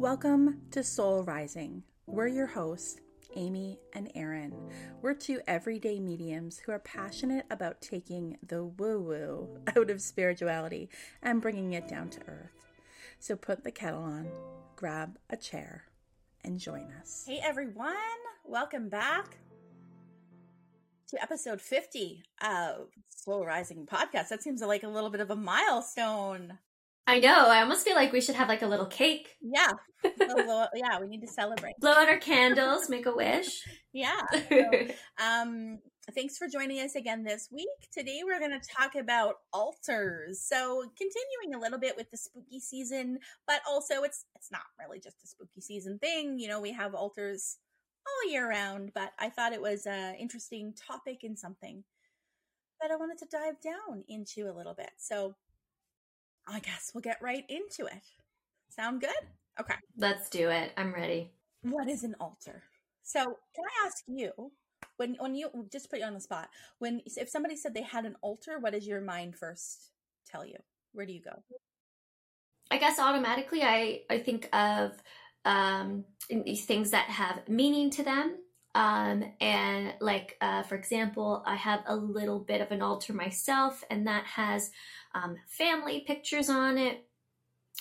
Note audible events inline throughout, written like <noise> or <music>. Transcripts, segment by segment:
Welcome to Soul Rising. We're your hosts, Amy and Erin. We're two everyday mediums who are passionate about taking the woo woo out of spirituality and bringing it down to earth. So put the kettle on, grab a chair, and join us. Hey everyone, welcome back to episode 50 of Soul Rising podcast. That seems like a little bit of a milestone. I know. I almost feel like we should have like a little cake. Yeah. <laughs> little, yeah, we need to celebrate. Blow out our candles, make a wish. <laughs> Yeah. <laughs> So, um, thanks for joining us again this week. Today we're going to talk about altars. So, continuing a little bit with the spooky season, but also it's it's not really just a spooky season thing. You know, we have altars all year round, but I thought it was an interesting topic and something that I wanted to dive down into a little bit. So, I guess we'll get right into it. Sound good? Okay. Let's do it. I'm ready. What is an altar? So, can I ask you, when when you just put you on the spot, when if somebody said they had an altar, what does your mind first tell you? Where do you go? I guess automatically I I think of um things that have meaning to them. Um, and like, uh, for example, I have a little bit of an altar myself, and that has um, family pictures on it,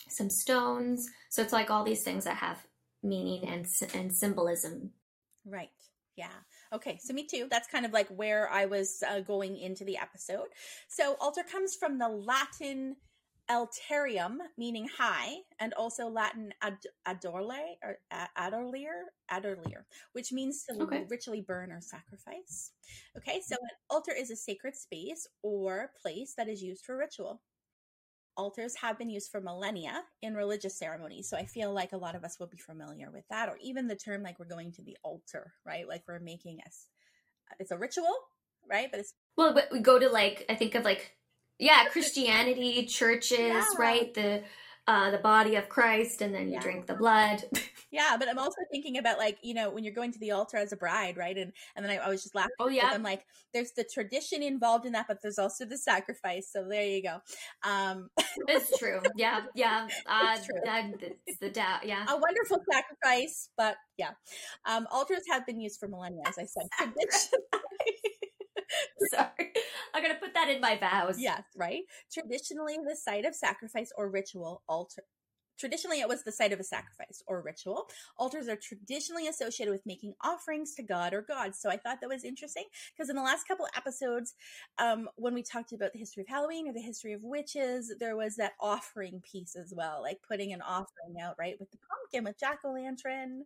some stones. So it's like all these things that have meaning and and symbolism. Right. Yeah. Okay. So me too. That's kind of like where I was uh, going into the episode. So altar comes from the Latin alterium, meaning high, and also Latin ad- adorle or adorlier, adorlier, which means to okay. ritually burn or sacrifice. Okay, so an altar is a sacred space or place that is used for ritual. Altars have been used for millennia in religious ceremonies, so I feel like a lot of us will be familiar with that, or even the term like we're going to the altar, right? Like we're making us. It's a ritual, right? But it's well, we go to like I think of like yeah christianity churches yeah. right the uh, the body of Christ, and then you yeah. drink the blood. <laughs> yeah, but I'm also thinking about like you know when you're going to the altar as a bride, right? And and then I, I was just laughing. Oh yeah, I'm like, there's the tradition involved in that, but there's also the sacrifice. So there you go. Um, <laughs> it's true. Yeah, yeah. Uh, it's true. That, the doubt. Yeah, a wonderful sacrifice, but yeah, um, altars have been used for millennia, as I said. <laughs> <laughs> Sorry. I'm going to put that in my vows. Yes, right? Traditionally, the site of sacrifice or ritual altar Traditionally, it was the site of a sacrifice or ritual. Altars are traditionally associated with making offerings to God or gods. So I thought that was interesting because in the last couple episodes, um, when we talked about the history of Halloween or the history of witches, there was that offering piece as well, like putting an offering out, right, with the pumpkin, with jack o' lantern.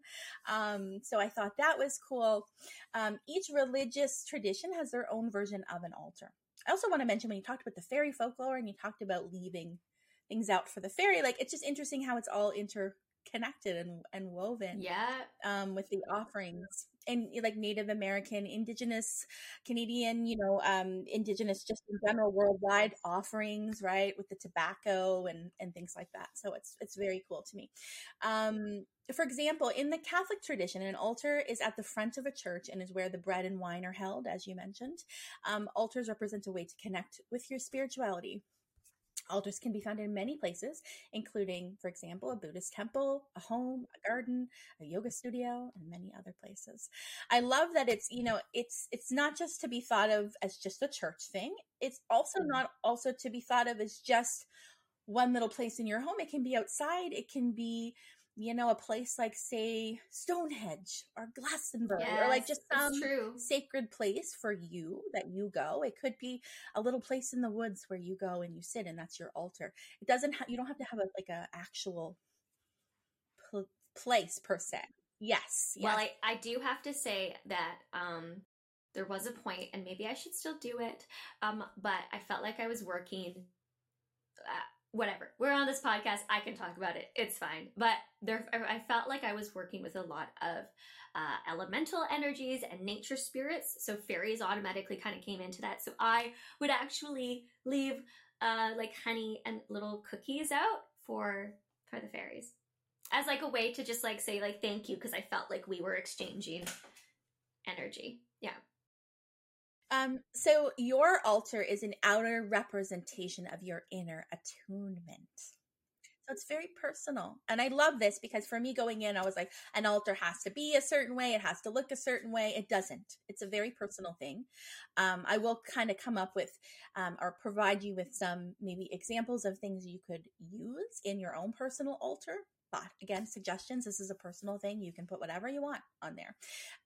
Um, so I thought that was cool. Um, each religious tradition has their own version of an altar. I also want to mention when you talked about the fairy folklore and you talked about leaving things out for the fairy. Like it's just interesting how it's all interconnected and, and woven. Yeah. Um, with the offerings and like Native American, Indigenous, Canadian, you know, um, Indigenous, just in general, worldwide offerings, right, with the tobacco and and things like that. So it's it's very cool to me. Um, for example, in the Catholic tradition, an altar is at the front of a church and is where the bread and wine are held, as you mentioned. Um, altars represent a way to connect with your spirituality Altars can be found in many places, including, for example, a Buddhist temple, a home, a garden, a yoga studio, and many other places. I love that it's, you know, it's it's not just to be thought of as just a church thing. It's also mm-hmm. not also to be thought of as just one little place in your home. It can be outside. It can be you know, a place like say Stonehenge or Glastonbury yes, or like just some true. sacred place for you that you go. It could be a little place in the woods where you go and you sit and that's your altar. It doesn't have, you don't have to have a, like a actual pl- place per se. Yes, yes. Well, I, I do have to say that, um, there was a point and maybe I should still do it. Um, but I felt like I was working uh, whatever. We're on this podcast. I can talk about it. It's fine. But there, I felt like I was working with a lot of uh, elemental energies and nature spirits. So fairies automatically kind of came into that. So I would actually leave uh, like honey and little cookies out for for the fairies as like a way to just like say like thank you because I felt like we were exchanging energy. Yeah. Um, so your altar is an outer representation of your inner attunement. So it's very personal. And I love this because for me going in, I was like, an altar has to be a certain way. It has to look a certain way. It doesn't. It's a very personal thing. Um, I will kind of come up with um, or provide you with some maybe examples of things you could use in your own personal altar. But again, suggestions. This is a personal thing. You can put whatever you want on there.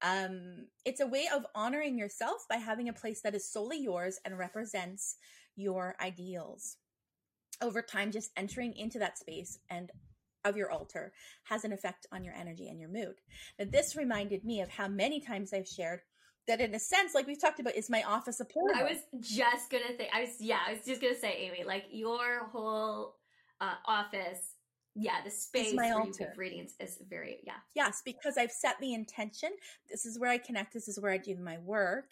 Um, it's a way of honoring yourself by having a place that is solely yours and represents your ideals over time, just entering into that space and of your altar has an effect on your energy and your mood. Now, this reminded me of how many times I've shared that, in a sense, like we've talked about, is my office a portal. I was just gonna think. I was yeah. I was just gonna say, Amy, like your whole uh, office. Yeah, the space my altar. readings is very yeah. Yes, because I've set the intention. This is where I connect. This is where I do my work.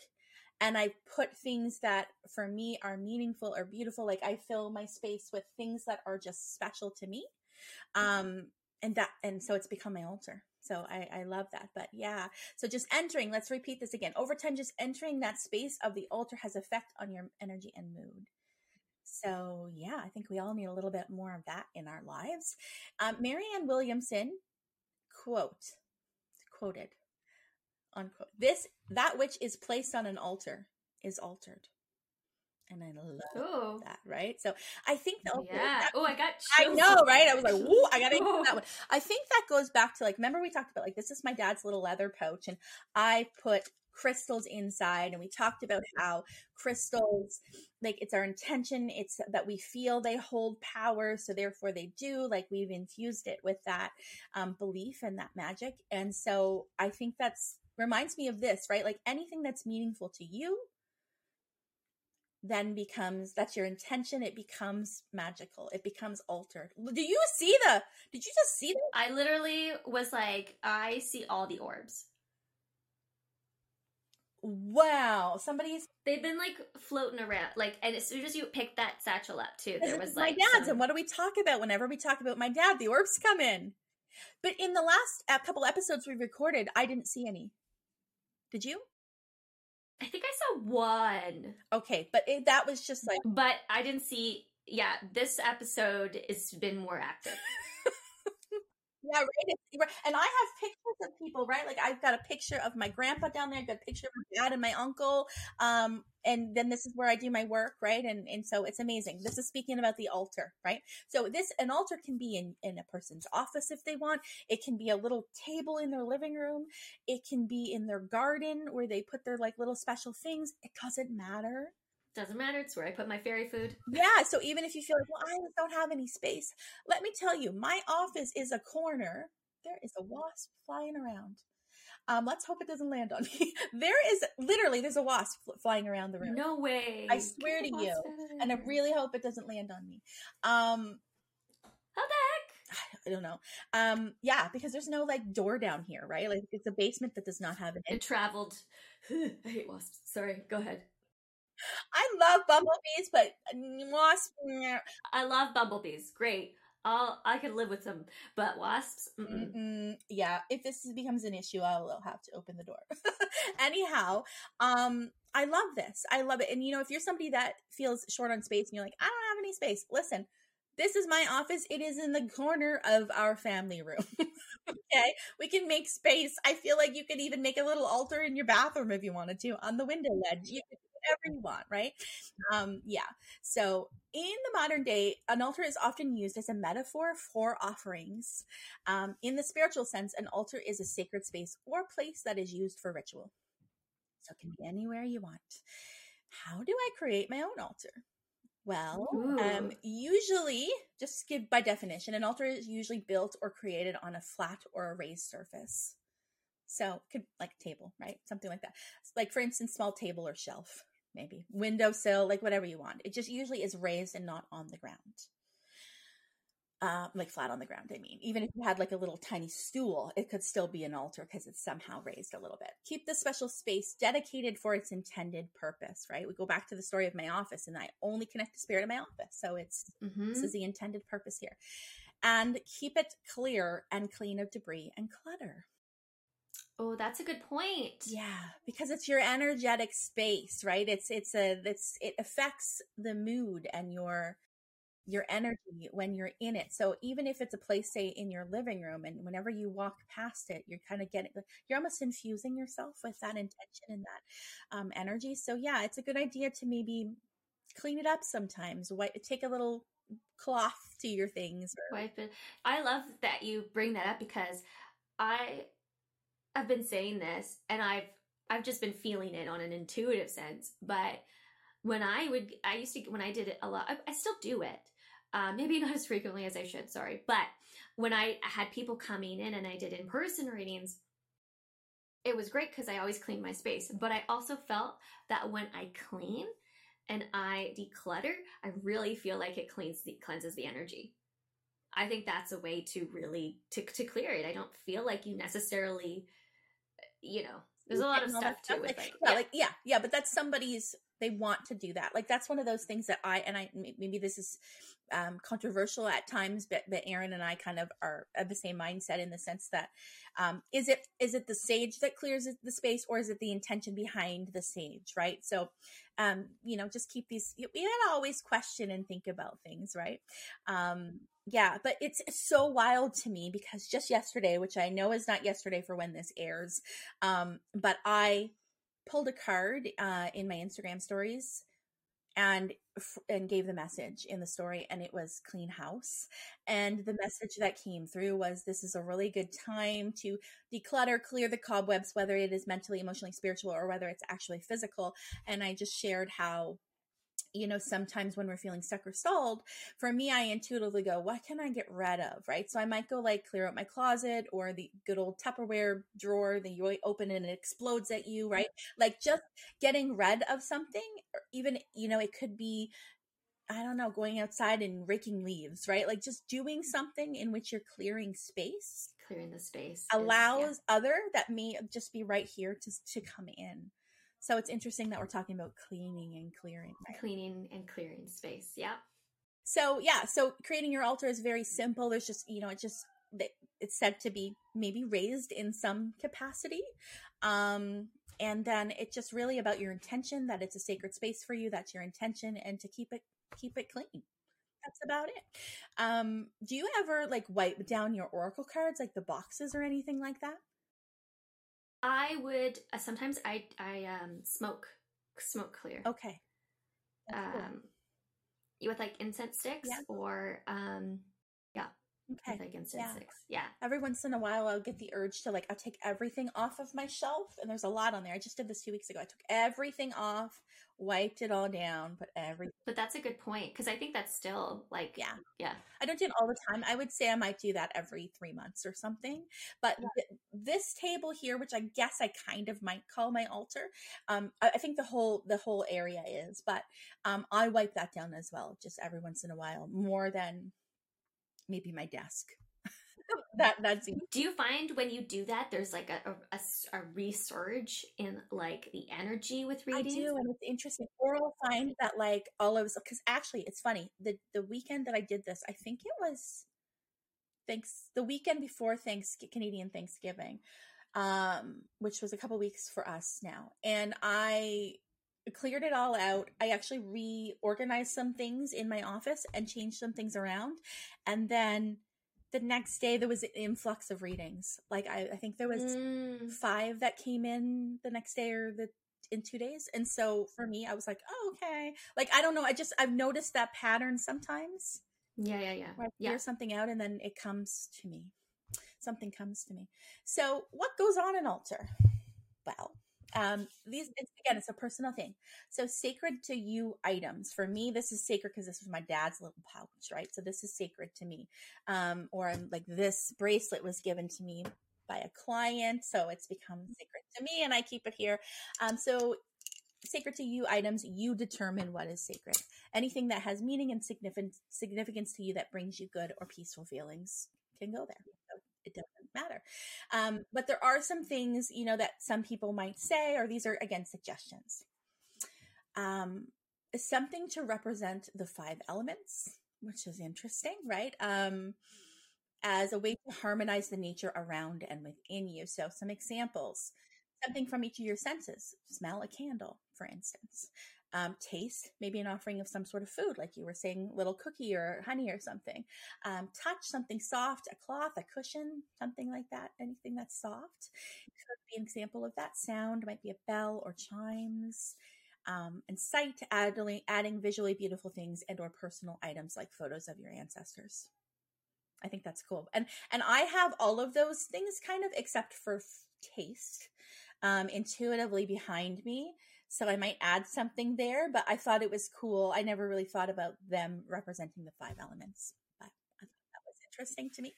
And I put things that for me are meaningful or beautiful. Like I fill my space with things that are just special to me. Um, and that, and so it's become my altar. So I, I love that. But yeah, so just entering, let's repeat this again. Over time, just entering that space of the altar has effect on your energy and mood. So yeah, I think we all need a little bit more of that in our lives. Um, Marianne Williamson quote quoted unquote this that which is placed on an altar is altered and i love Oh that right so i think the yeah. Oh, I got. I know, right? I was like, "Woo!" I gotta that <laughs> one. I think that goes back to like, remember we talked about like this is my dad's little leather pouch, and I put crystals inside, and we talked about how crystals, like, it's our intention. It's that we feel they hold power, so therefore they do. Like we've infused it with that um, belief and that magic, and so I think that's reminds me of this, right? Like anything that's meaningful to you then becomes that's your intention it becomes magical. It becomes altered. Do you see the did you just see that I literally was like, I see all the orbs. wow somebody's They've been like floating around, like, and as soon as you picked that satchel up too, there was my dad's some- and what do we talk about whenever we talk about my dad? The orbs come in. But in the last couple episodes we recorded i didn't see any. Did you I think I saw one, okay but it, that was just like but I didn't see. Yeah, this episode has been more active. <laughs> Yeah, right. And I have pictures of people, right? Like I've got a picture of my grandpa down there, I've got a picture of my dad and my uncle. Um, and then this is where I do my work, right? And and so it's amazing. This is speaking about the altar, right? So this an altar can be in in a person's office if they want. It can be a little table in their living room. It can be in their garden where they put their like little special things. It doesn't matter. Doesn't matter. It's where I put my fairy food. Yeah, so even if you feel like, well, I don't have any space, let me tell you, my office is a corner. There is a wasp flying around. Um, let's hope it doesn't land on me. <laughs> there is literally there's a wasp fl- flying around the room, No way. I swear Get to you, and I really hope it doesn't land on me. Um, How the heck? <sighs> I don't know. Um, yeah, because there's no like door down here, right? Like it's a basement that does not have an. It traveled. <sighs> I hate wasps. Sorry. Go ahead. I love bumblebees, but wasp. mm, I love bumblebees. Great. I'll I could live with them, but wasps. Mm-mm. Mm, yeah, if this becomes an issue, I will have to open the door. <laughs> Anyhow, um, I love this. I love it. And you know, if you're somebody that feels short on space and you're like, I don't have any space, listen, this is my office. It is in the corner of our family room. <laughs> okay, we can make space. I feel like you could even make a little altar in your bathroom if you wanted to on the window ledge. You could whatever you want, right? Um, yeah. So in the modern day, an altar is often used as a metaphor for offerings. Um, in the spiritual sense, an altar is a sacred space or place that is used for ritual. So it can be anywhere you want. How do I create my own altar? Well, um, usually, just give by definition, an altar is usually built or created on a flat or a raised surface. So, could like table, right? Something like that. Like, for instance, small table or shelf, maybe windowsill, like whatever you want. It just usually is raised and not on the ground. Uh, like flat on the ground, I mean. Even if you had like a little tiny stool, it could still be an altar because it's somehow raised a little bit. Keep the special space dedicated for its intended purpose, right? We go back to the story of my office, and I only connect the spirit of my office. So it's Mhm. this is the intended purpose here. And keep it clear and clean of debris and clutter. Oh, that's a good point. Yeah, because it's your energetic space, right? It's it's a it's it affects the mood and your your energy when you're in it. So even if it's a place, say in your living room, and whenever you walk past it, you're kind of getting, you're almost infusing yourself with that intention and that um, energy. So yeah, it's a good idea to maybe clean it up sometimes. Wipe, take a little cloth to your things. Or... Wipe it. I love that you bring that up because I have been saying this, and I've I've just been feeling it on an intuitive sense, but when I would, I used to, when I did it a lot, I, I still do it. Uh, maybe not <laughs> as frequently as I should, sorry. But when I had people coming in and I did in person readings, it was great because I always cleaned my space. But I also felt that when I clean and I declutter, I really feel like it cleans the cleanses the energy. I think that's a way to really to to clear it. I don't feel like you necessarily, you know, there's a lot of stuff too. With like, yeah, yeah, like yeah, yeah, but that's somebody's they want to do that. Like that's one of those things that i and i maybe this is um, controversial at times but but erin and i kind of are of the same mindset in the sense that um, is it is it the sage that clears the space or is it the intention behind the sage right? So um, you know just keep these we gotta always question and think about things right? Um, yeah but it's, so wild to me because just yesterday which i know is not yesterday for when this airs um, but i pulled a card uh, in my Instagram stories and and gave the message in the story and it was clean house. And the message that came through was this is a really good time to declutter clear the cobwebs whether it is mentally emotionally spiritual or whether it's actually physical. And i just shared how you know, sometimes when we're feeling stuck or stalled, for me, I intuitively go, what can I get rid of? Right. So I might go like clear out my closet or the good old Tupperware drawer that you open and it explodes at you. Right. Like just getting rid of something, or even, you know, it could be, I don't know, going outside and raking leaves, right? Like just doing mm-hmm. something in which you're clearing space. Clearing the space allows is, yeah. other that may just be right here to, to come in. So it's interesting that we're talking about cleaning and clearing. Right? Cleaning and clearing space. Yeah. So yeah, so creating your altar is very simple. There's just, you know, it just it's said to be maybe raised in some capacity. Um and then it's just really about your intention that it's a sacred space for you, that's your intention and to keep it keep it clean that's about it. Um, do you ever like wipe down your oracle cards, like the boxes or anything like that? I would uh, sometimes I I um smoke smoke clear. Okay. That's um, cool. with like incense sticks yeah. or um, Okay. Like incense yeah. sticks. Yeah. Every once in a while, I'll get the urge to like I'll take everything off of my shelf, and there's a lot on there. I just did this two weeks ago. I took everything off, wiped it all down, but every. But that's a good point because I think that's still like yeah, yeah. I don't do it all the time. I would say I might do that every three months or something. But yeah. th- this table here, which I guess I kind of might call my altar, um, I, I think the whole the whole area is, but um, I wipe that down as well, just every once in a while, more than maybe my desk. <laughs> that that's do you find when you do that there's like a, a, a, resurge in like the energy with reading i do and it's interesting or i'll find that like all of because actually it's funny the the weekend that i did this i think it was thanks the weekend before thanks canadian thanksgiving um which was a couple weeks for us now and i cleared it all out. I actually reorganized some things in my office and changed some things around. And then the next day there was an influx of readings. Like I, I think there was mm. five that came in the next day or the in two days. And so for me, I was like, oh, okay. Like I don't know. I just I've noticed that pattern sometimes. Yeah, yeah, yeah. Where I yeah. something out and then it comes to me. Something comes to me. So what goes on an altar? Well, um, these it's, again, it's a personal thing. So sacred to you items. For me, this is sacred because this was my dad's little pouch, right? So this is sacred to me. Um, or like this bracelet was given to me by a client, so it's become sacred to me, and I keep it here. Um, so sacred to you items, you determine what is sacred. Anything that has meaning and significance significance to you that brings you good or peaceful feelings can go there. So it doesn't matter. Um, but there are some things, you know, that some people might say, or these are again suggestions. Um, something to represent the five elements, which is interesting, right? Um, as a way to harmonize the nature around and within you. So, some examples something from each of your senses smell a candle, for instance. Um, taste, maybe an offering of some sort of food, like you were saying, little cookie or honey or something. Um, touch, something soft, a cloth, a cushion, something like that. Anything that's soft could be an example of that. Sound might be a bell or chimes. Um, and sight, adding, adding visually beautiful things and or personal items like photos of your ancestors. I think that's cool. And and I have all of those things kind of except for taste um, intuitively behind me. So I might add something there, but I thought it was cool. I never really thought about them representing the five elements, but I thought that was interesting to me.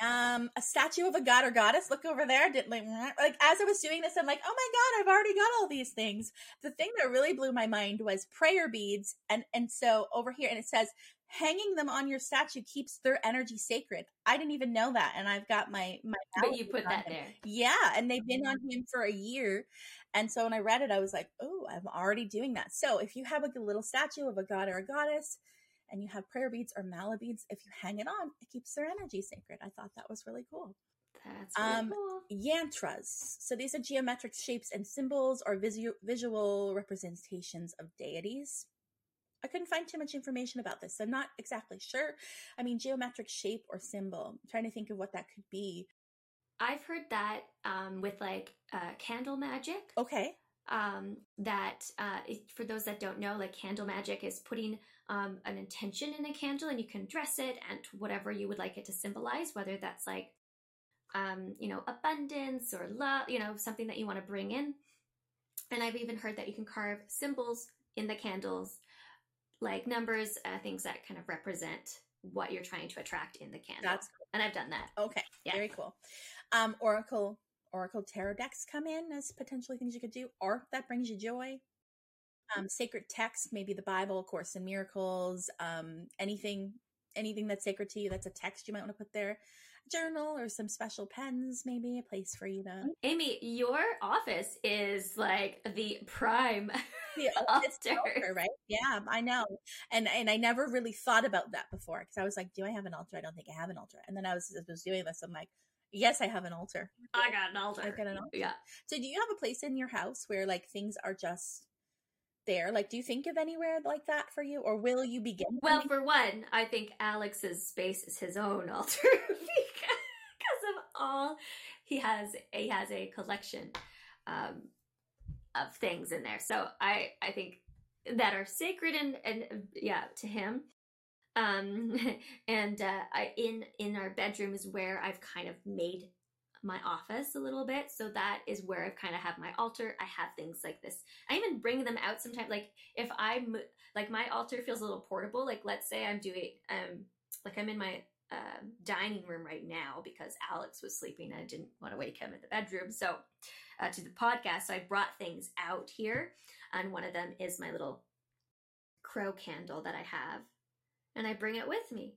Um, a statue of a god or goddess. Look over there. Didn't like, <laughs> like as I was doing this, I'm like, oh my god, I've already got all these things. The thing that really blew my mind was prayer beads, and and so over here, and it says hanging them on your statue keeps their energy sacred. I didn't even know that, and I've got my my. But you put that him. there. Yeah, and they've been on him for a year, and so when I read it, I was like, oh, I'm already doing that. So if you have a little statue of a god or a goddess, and you have prayer beads or mala beads, if you hang it on, it keeps their energy sacred. I thought that was really cool. That's really Um, cool. Yantras. So these are geometric shapes and symbols or visu- visual representations of deities. I couldn't find too much information about this. So I'm not exactly sure. I mean, geometric shape or symbol. I'm trying to think of what that could be. I've heard that um, with like uh, candle magic. Okay. um, that uh, for those that don't know, like candle magic is putting um, an intention in a candle, and you can dress it and whatever you would like it to symbolize, whether that's like um, you know abundance or love, you know something that you want to bring in. And I've even heard that you can carve symbols in the candles, like numbers, uh, things that kind of represent what you're trying to attract in the candle. That's and I've done that. Okay, Yeah. very cool. Um, Oracle Oracle tarot decks come in as potentially things you could do. Art that brings you joy. Um, sacred text, maybe the Bible, Course in Miracles, um, anything anything that's sacred to you. That's a text you might want to put there. Journal or some special pens, maybe a place for you to. Amy, your office is like the prime <laughs> Yeah, it's altar, right? Yeah, I know. And and I never really thought about that before because I was like, do I have an altar? I don't think I have an altar. And then I was, I was doing this. I'm like, yes, I have an altar. I got an altar. I've got an altar. Yeah. So do you have a place in your house where like things are just there? Like do you think of anywhere like that for you or will you begin? Well, for one, I think Alex's space is his own <laughs> altar because of all he has. He has a collection um, of things in there. So I, I think that are sacred and and yeah to him. Um, <laughs> and uh, I, in in our bedroom is where I've kind of made my office a little bit. So that is where I kind of have my altar. I have things like this. I even bring them out sometimes. Like if I mo- like my altar feels a little portable. Like let's say I'm doing um like I'm in my uh, dining room right now because Alex was sleeping. and I didn't want to wake him in the bedroom. So uh, to the podcast, so I brought things out here, and one of them is my little crow candle that I have, and I bring it with me.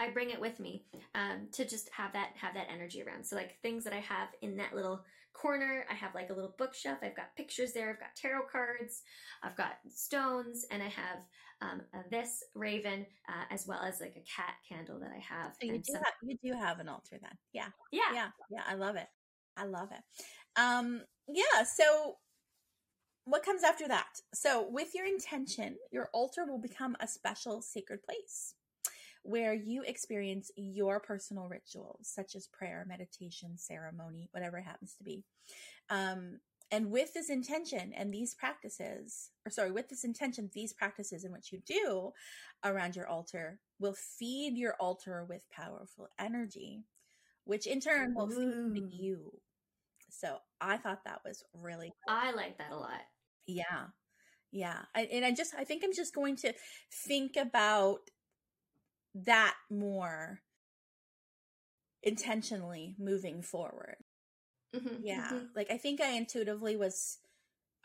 I bring it with me um, to just have that have that energy around. So like things that I have in that little corner, I have like a little bookshelf. I've got pictures there. I've got tarot cards. I've got stones, and I have um, this raven uh, as well as like a cat candle that I have. So you do some- have you do have an altar then. Yeah. yeah, Yeah. Yeah. I love it. I love it. Um yeah, so what comes after that? So with your intention, your altar will become a special sacred place where you experience your personal rituals such as prayer, meditation, ceremony, whatever it happens to be. Um and with this intention and these practices, or sorry, with this intention, these practices in which you do around your altar will feed your altar with powerful energy, which in turn will feed you. So I thought that was really cool. I like that a lot. Yeah. Yeah. I, and I just, I think I'm just going to think about that more intentionally moving forward. Mhm, Yeah. mhm. Like I think I intuitively was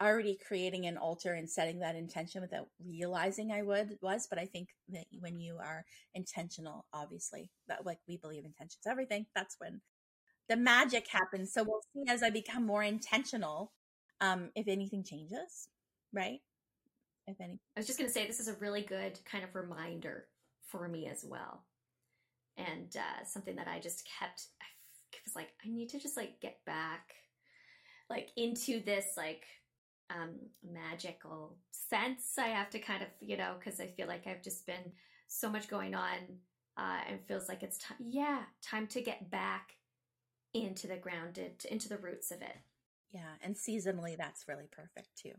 already creating an altar and setting that intention without realizing I would was, but I think that when you are intentional, obviously, that like we believe intentions everything, that's when the magic happens. So we'll see as I become more intentional, um, if anything changes, right? If any I was just going to say this is a really good kind of reminder for me as well. And uh, something that I just kept, I was like, I need to just like get back like into this like um, magical sense. I have to kind of, you know, because I feel like I've just been so much going on uh, and feels like it's time, yeah, time to get back into the grounded, into the roots of it. Yeah, and seasonally, that's really perfect too.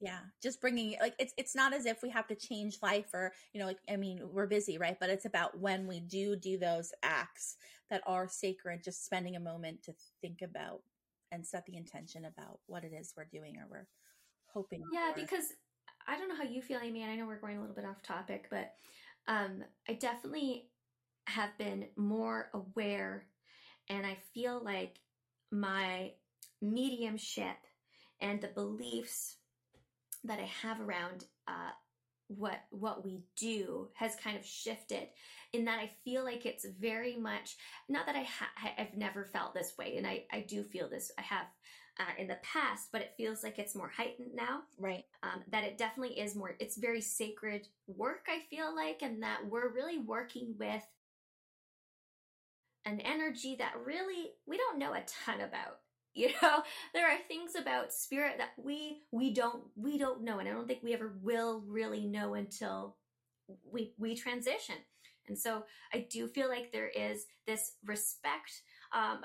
Yeah, just bringing it, like it's it's not as if we have to change life or you know like I mean we're busy right, but it's about when we do do those acts that are sacred, just spending a moment to think about and set the intention about what it is we're doing or we're hoping. Yeah, for. because I don't know how you feel, Amy, and I know we're going a little bit off topic, but um, I definitely have been more aware, and I feel like my mediumship and the beliefs that I have around uh, what what we do has kind of shifted in that I feel like it's very much not that I ha- I've never felt this way and I I do feel this I have uh, in the past but it feels like it's more heightened now. Right. Um, that it definitely is more it's very sacred work I feel like and that we're really working with an energy that really we don't know a ton about <laughs> you know? There are things about spirit that we we don't we don't know and i don't think we ever will really know until we we transition. And so i do feel like there is this respect um,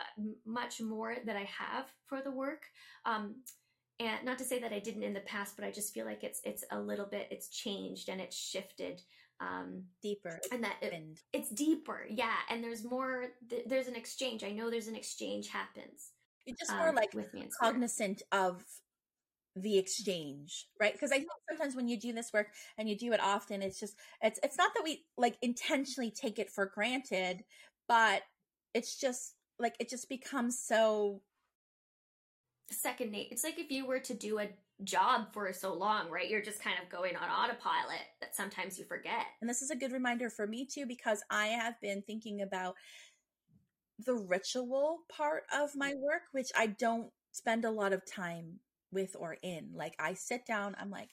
much more that i have for the work. Um, and not to say that i didn't in the past but i just feel like it's it's a little bit it's changed and it's shifted um, deeper. And that it, it's deeper. Yeah. And there's more th- there's an exchange. I know there's an exchange happens you're just more um, like with me cognizant of the exchange, right? Because I think sometimes when you do this work and you do it often, it's just it's it's not that we like intentionally take it for granted, but it's just like it just becomes so second nature. It's like if you were to do a job for so long, right? You're just kind of going on autopilot that sometimes you forget. And this is a good reminder for me too because I have been thinking about the ritual part of my work, which I don't spend a lot of time with or in. Like I sit down, I'm like,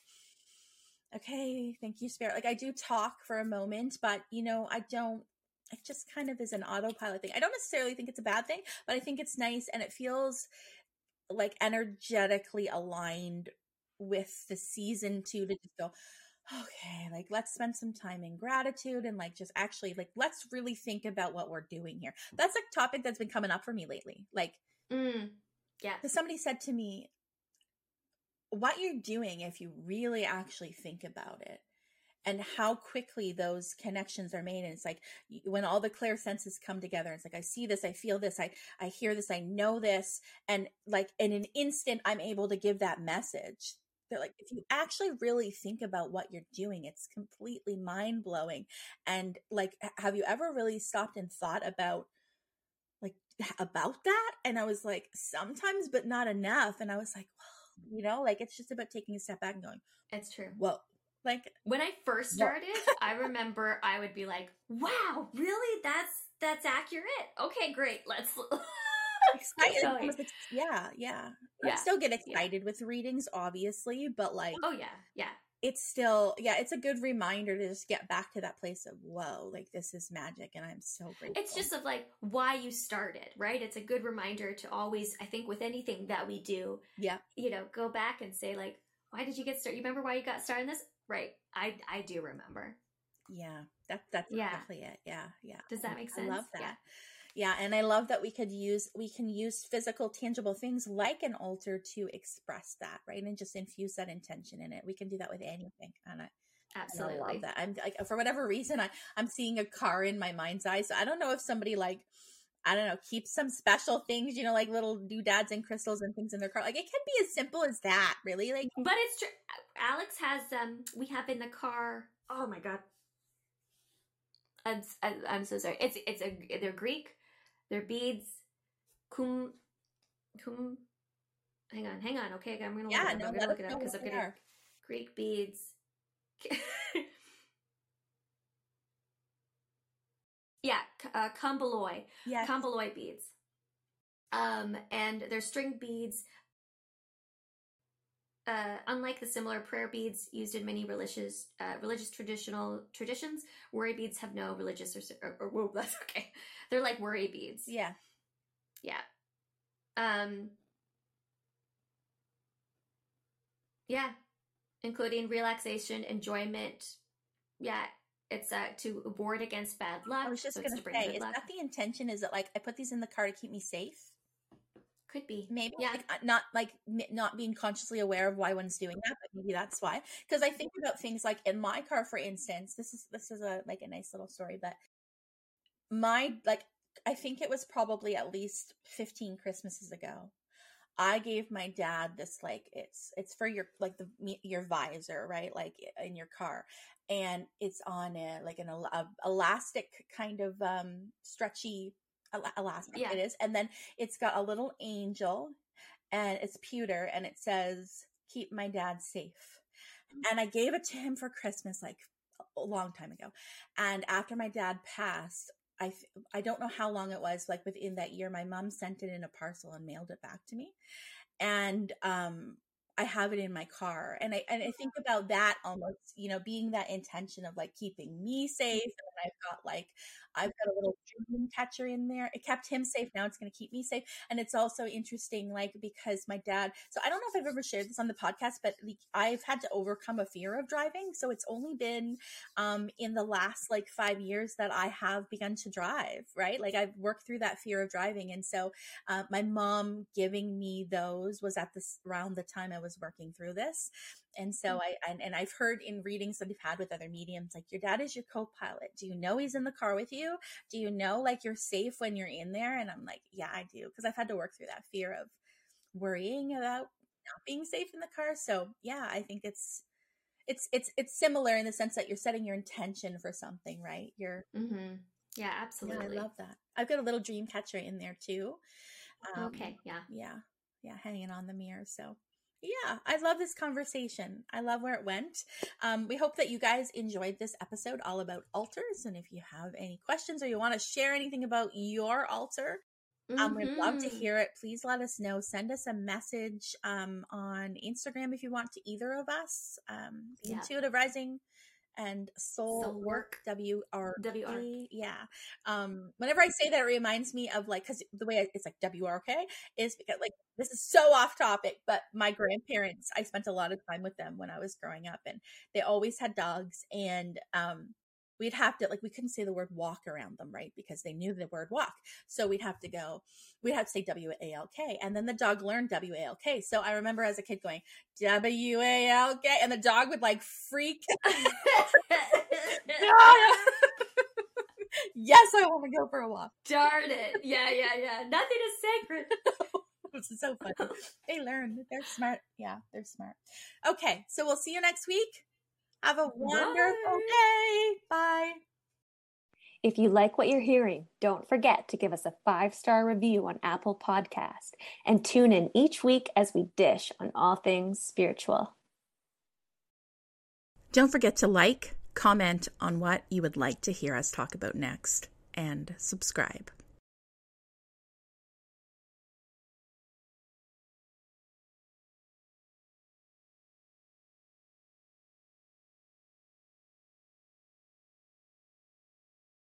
okay, thank you, Spirit. Like I do talk for a moment, but you know, I don't, it just kind of is an autopilot thing. I don't necessarily think it's a bad thing, but I think it's nice and it feels like energetically aligned with the season too to just go, okay, like let's spend some time in gratitude and like just actually like let's really think about what we're doing here. That's a topic that's been coming up for me lately. Like, mm, yeah, somebody said to me, "What you're doing, if you really actually think about it." And how quickly those connections are made. And it's like when all the clear senses come together, it's like, I see this, I feel this, I, I hear this, I know this. And like in an instant, I'm able to give that message. They're like if you actually really think about what you're doing it's completely mind blowing and like have you ever really stopped and thought about like about that? And i was like sometimes but not enough. And i was like well, you know like it's just about taking a step back and going it's true. Well like when i first started i remember i would be like wow really that's that's accurate okay great let's <laughs> excited. yeah, yeah. yeah. I still get excited yeah. with readings, obviously, but like, oh yeah, yeah. It's still, yeah, it's a good reminder to just get back to that place of whoa, like this is magic, and I'm so grateful. It's just of like why you started, right? It's a good reminder to always, I think, with anything that we do, yeah, you know, go back and say like, why did you get started? You remember why you got started in this? Right, I I do remember. Yeah, that that's yeah. exactly it. Yeah, yeah. Does that mm, make sense? I love that. Yeah. Yeah, and I love that we could use we can use physical tangible things like an altar to express that, right? And just infuse that intention in it. We can do that with anything. And I absolutely and I love that. I'm like for whatever reason I I'm seeing a car in my mind's eye. So I don't know if somebody like I don't know, keep some special things, you know, like little doodads and crystals and things in their car. Like it can be as simple as that, really. Like But it's true. Alex has um we have in the car. Oh my god. I'm, I'm so sorry. It's it's a they're Greek They're beads. Kum, kum. Hang on, hang on. Okay, I'm gonna yeah, look no. I'm gonna look it up because I'm gonna Greek beads. <laughs> yeah, uh, komboloi. Yeah, komboloi beads. Um, and they're string beads. Uh, unlike the similar prayer beads used in many religious uh, religious traditional traditions, worry beads have no religious or, or, or whoa, <laughs> that's okay. They're like worry beads. Yeah. Yeah. Um Yeah, including relaxation, enjoyment. Yeah, it's uh, to ward against bad luck. I was just so gonna it's to say, is luck. that the intention? Is it like I put these in the car to keep me safe? Could be. Maybe, Yeah. like, not like m- not being consciously aware of why one's doing that, but maybe that's why. Because I think about things like in my car, for instance. This is this is a like a nice little story, but my like I think it was probably at least fifteen Christmases ago. I gave my dad this like it's it's for your like the your visor right? Like in your car, and it's on a like an a, elastic kind of um stretchy el- elastic Yeah. it is, and then it's got a little angel, and it's pewter, and it says "Keep my dad safe," and I gave it to him for Christmas like a long time ago, and after my dad passed. I, I don't know how long it was like within that year my mom sent it in a parcel and mailed it back to me. And um I have it in my car and I and I think about that almost you know being that intention of like keeping me safe and I've got like I've got a little dream catcher in there. It kept him safe now it's going to keep me safe and it's also interesting like because my dad so I don't know if I've ever shared this on the podcast but like, I've had to overcome a fear of driving so it's only been um in the last like 5 years that I have begun to drive right? Like I've worked through that fear of driving and so uh, my mom giving me those was at this around the time I was working through this. And so I, and, and I've heard in readings that I've had with other mediums, like your dad is your co-pilot. Do you know he's in the car with you? Do you know like you're safe when you're in there? And I'm like, yeah, I do. Cause I've had to work through that fear of worrying about not being safe in the car. So yeah, I think it's, it's, it's, it's similar in the sense that you're setting your intention for something, right? You're, Mm-hmm. Yeah, yeah, absolutely. I love that. I've got a little dream catcher in there too. Um, okay, yeah. yeah yeah hanging on the mirror so yeah i love this conversation. I love where it went. Um, we hope that you guys enjoyed this episode all about altars and if you have any questions or you want to share anything about your altar um, we'd love to Mhm. hear it. Please let us know. Send us a message um, on instagram if you want to either of us. Um, the Yeah. intuitive rising and soul, Soul work w r WR. a, yeah. Um, whenever I say that, it reminds me of like, cause the way I, it's like WRK is because like, this is so off topic, but my grandparents, I spent a lot of time with them when I was growing up and they always had dogs and, um, we'd have to like we couldn't say the word walk around them right because they knew the word walk. So we'd have to go we'd have to say w-a-l-k and then the dog learned w-a-l-k so i remember as a kid going w-a-l-k and the dog would like freak <laughs> <laughs> yes i want to go for a walk. Darn it. Yeah, yeah, yeah. Nothing is sacred. <laughs> this is so funny. They learn they're smart. Yeah they're smart. Okay so we'll see you next week have a wonderful day bye If you like what you're hearing, don't forget to give us a five star review on Apple Podcast and tune in each week as we dish on all things spiritual. Don't forget to like, comment on what you would like to hear us talk about next, and subscribe.